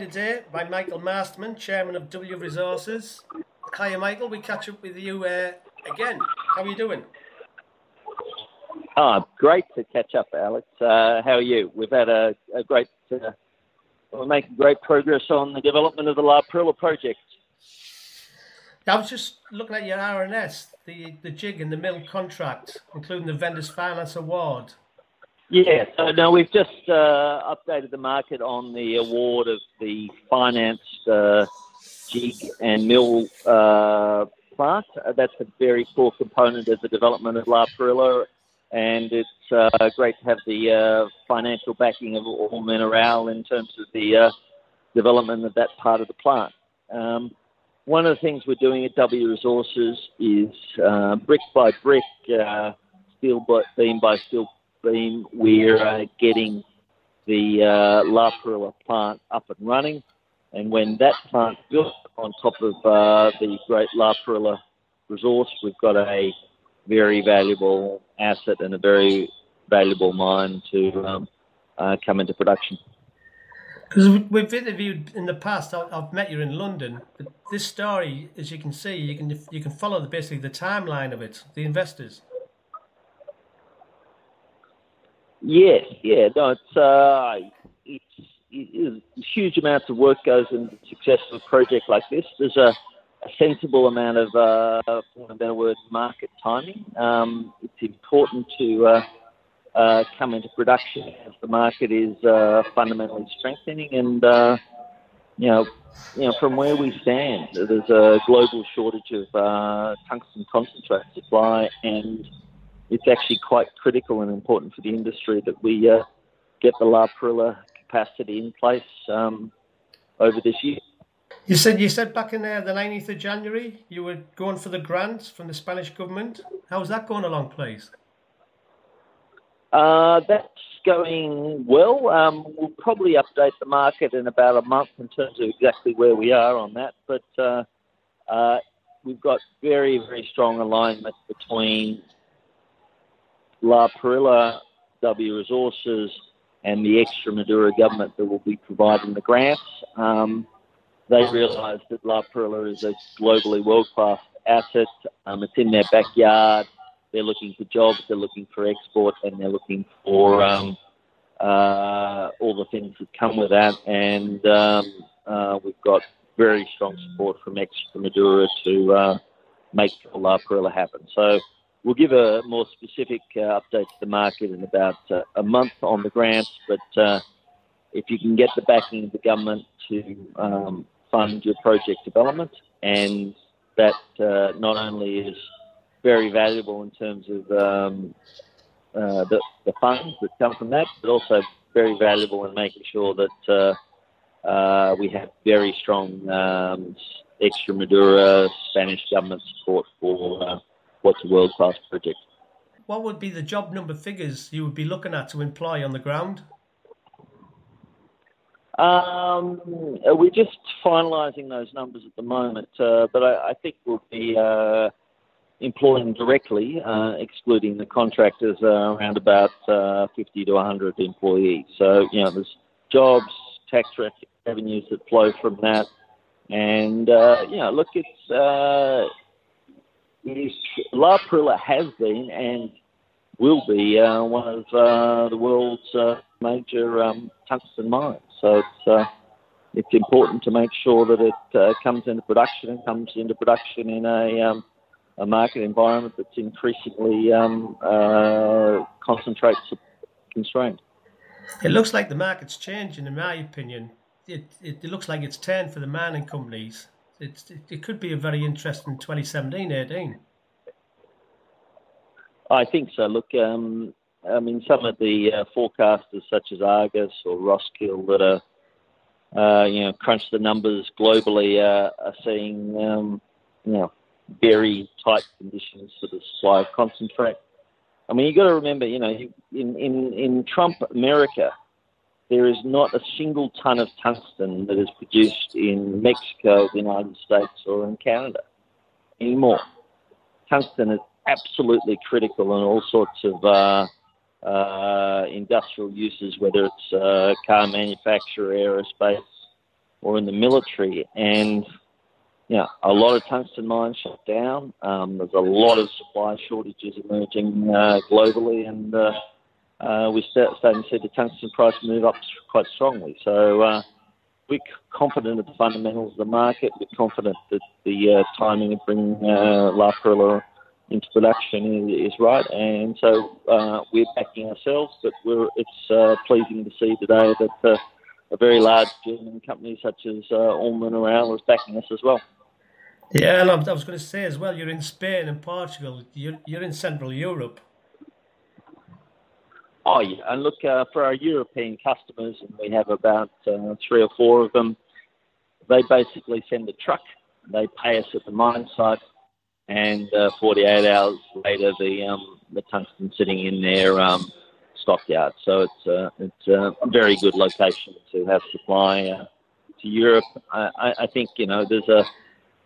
today by Michael Masterman, Chairman of W Resources. Hiya, Michael. We catch up with you uh, again. How are you doing? Ah, great to catch up, Alex. Uh, how are you? We've had a, a great, uh, we're making great progress on the development of the La Parrilla project. I was just looking at your RNS, the, the jig and the mill contract, including the Vendors Finance Award. Yeah, so no, we've just uh, updated the market on the award of the financed uh, jig and mill uh, plant. Uh, that's a very core component of the development of La Parrilla, and it's uh, great to have the uh, financial backing of allmineral in terms of the development of that part of the plant. Um, one of the things we're doing at W Resources is brick by brick, steel by, beam by steel beam, we're uh, getting the uh, La Parrilla plant up and running. And when that plant's built on top of uh, the great La Parrilla resource, we've got a very valuable asset and a very valuable mine to um, uh, come into production. Because we've interviewed in the past, I've met you in London. But this story, as you can see, you can you can follow the, basically the timeline of it, the investors. Yes, yeah, no, it's, uh, it's, it's huge amounts of work goes into the success of a project like this. There's a, a sensible amount of, uh, for a better word, market timing. Um, it's important to uh, uh, come into production as the market is uh, fundamentally strengthening, and uh, you know, you know, from where we stand, there's a global shortage of uh, tungsten concentrate supply and it's actually quite critical and important for the industry that we uh, get the La Parrilla capacity in place um, over this year. You said you said back in there the 19th of January you were going for the grants from the Spanish government. How's that going along, please? Uh, that's going well. Um, we'll probably update the market in about a month in terms of exactly where we are on that. But uh, uh, we've got very, very strong alignment between La Parrilla, W Resources, and the Extremadura government that will be providing the grants. Um, they realise that La Parrilla is a globally world-class asset. Um, it's in their backyard. They're looking for jobs, they're looking for export, and they're looking for um, uh, all the things that come with that. And um, uh, we've got very strong support from Extremadura to uh, make La Parrilla happen. So We'll give a more specific uh, update to the market in about uh, a month on the grants, but uh, if you can get the backing of the government to um, fund your project development, and that uh, not only is very valuable in terms of um, uh, the, the, funds that come from that, but also very valuable in making sure that uh, we have very strong um, Extremadura Spanish government support for what's a world class project. What would be the job number figures you would be looking at to employ on the ground? Um, we're just finalising those numbers at the moment, uh, but I, I, think we'll be uh, employing directly, uh, excluding the contractors, uh, around about uh, 50 to 100 employees. So, you know, there's jobs, tax revenues that flow from that. And, uh, you know, look, it's is La Parrilla has been and will be uh, one of uh, the world's uh, major um, tungsten mines. So it's uh, it's important to make sure that it uh, comes into production and comes into production in a um, a market environment that's increasingly um, uh, concentrate constrained. It looks like the market's changing, in my opinion. It, it, it looks like it's turned for the mining companies it's, it could be a very interesting 2017 18. I think so. Look, um, I mean, some of the uh, forecasters, such as Argus or Roskill, that are uh, you know crunch the numbers globally, uh, are seeing um, you know very tight conditions for the supply of concentrate. I mean, you've got to remember, you know, in in in Trump America, there is not a single ton of tungsten that is produced in Mexico, the United States, or in Canada anymore. Tungsten is absolutely critical in all sorts of uh, uh, industrial uses, whether it's uh, car manufacture, aerospace, or in the military. And you know, a lot of tungsten mines shut down. Um, there's a lot of supply shortages emerging uh, globally, and uh, we're starting to see the tungsten price move up quite strongly. So uh, we're confident of the fundamentals of the market. We're confident that the uh, timing of bringing uh, La Parrilla into production is, right, and so uh, we're backing ourselves. But it's uh, pleasing to see today that uh, a very large German company such as uh, allmineral is backing us as well. Yeah, and I was going to say as well, you're in Spain and Portugal. You're, you're in Central Europe. And look uh, for our European customers, and we have about uh, three or four of them. They basically send a truck. They pay us at the mine site, and uh, 48 hours later, the um, the tungsten sitting in their um, stockyard. So it's a very good location to have supply to Europe. I, think you know there's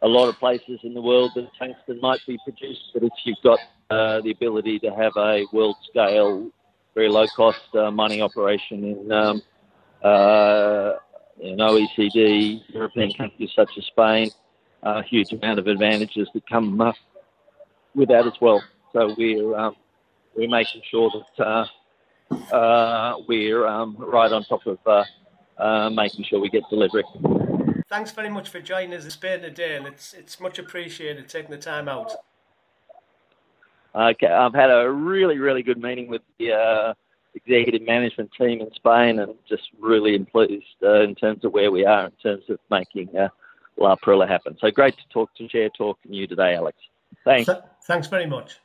a lot of places in the world that tungsten might be produced, but if you've got the ability to have a world scale very low cost uh, mining operation in um, uh, in OECD, European countries such as Spain. A huge amount of advantages that come uh, with that as well. So we're um, we're making sure that uh, uh, we're um, right on top of uh, making sure we get delivery. Thanks very much for joining us in Spain today, and it's it's much appreciated taking the time out. Okay, I've had a really, really good meeting with the uh, executive management team in Spain and just really pleased uh, in terms of where we are in terms of making uh, La Parrilla happen. So great to talk to Share Talk and you today, Alex. Thanks. Thanks very much.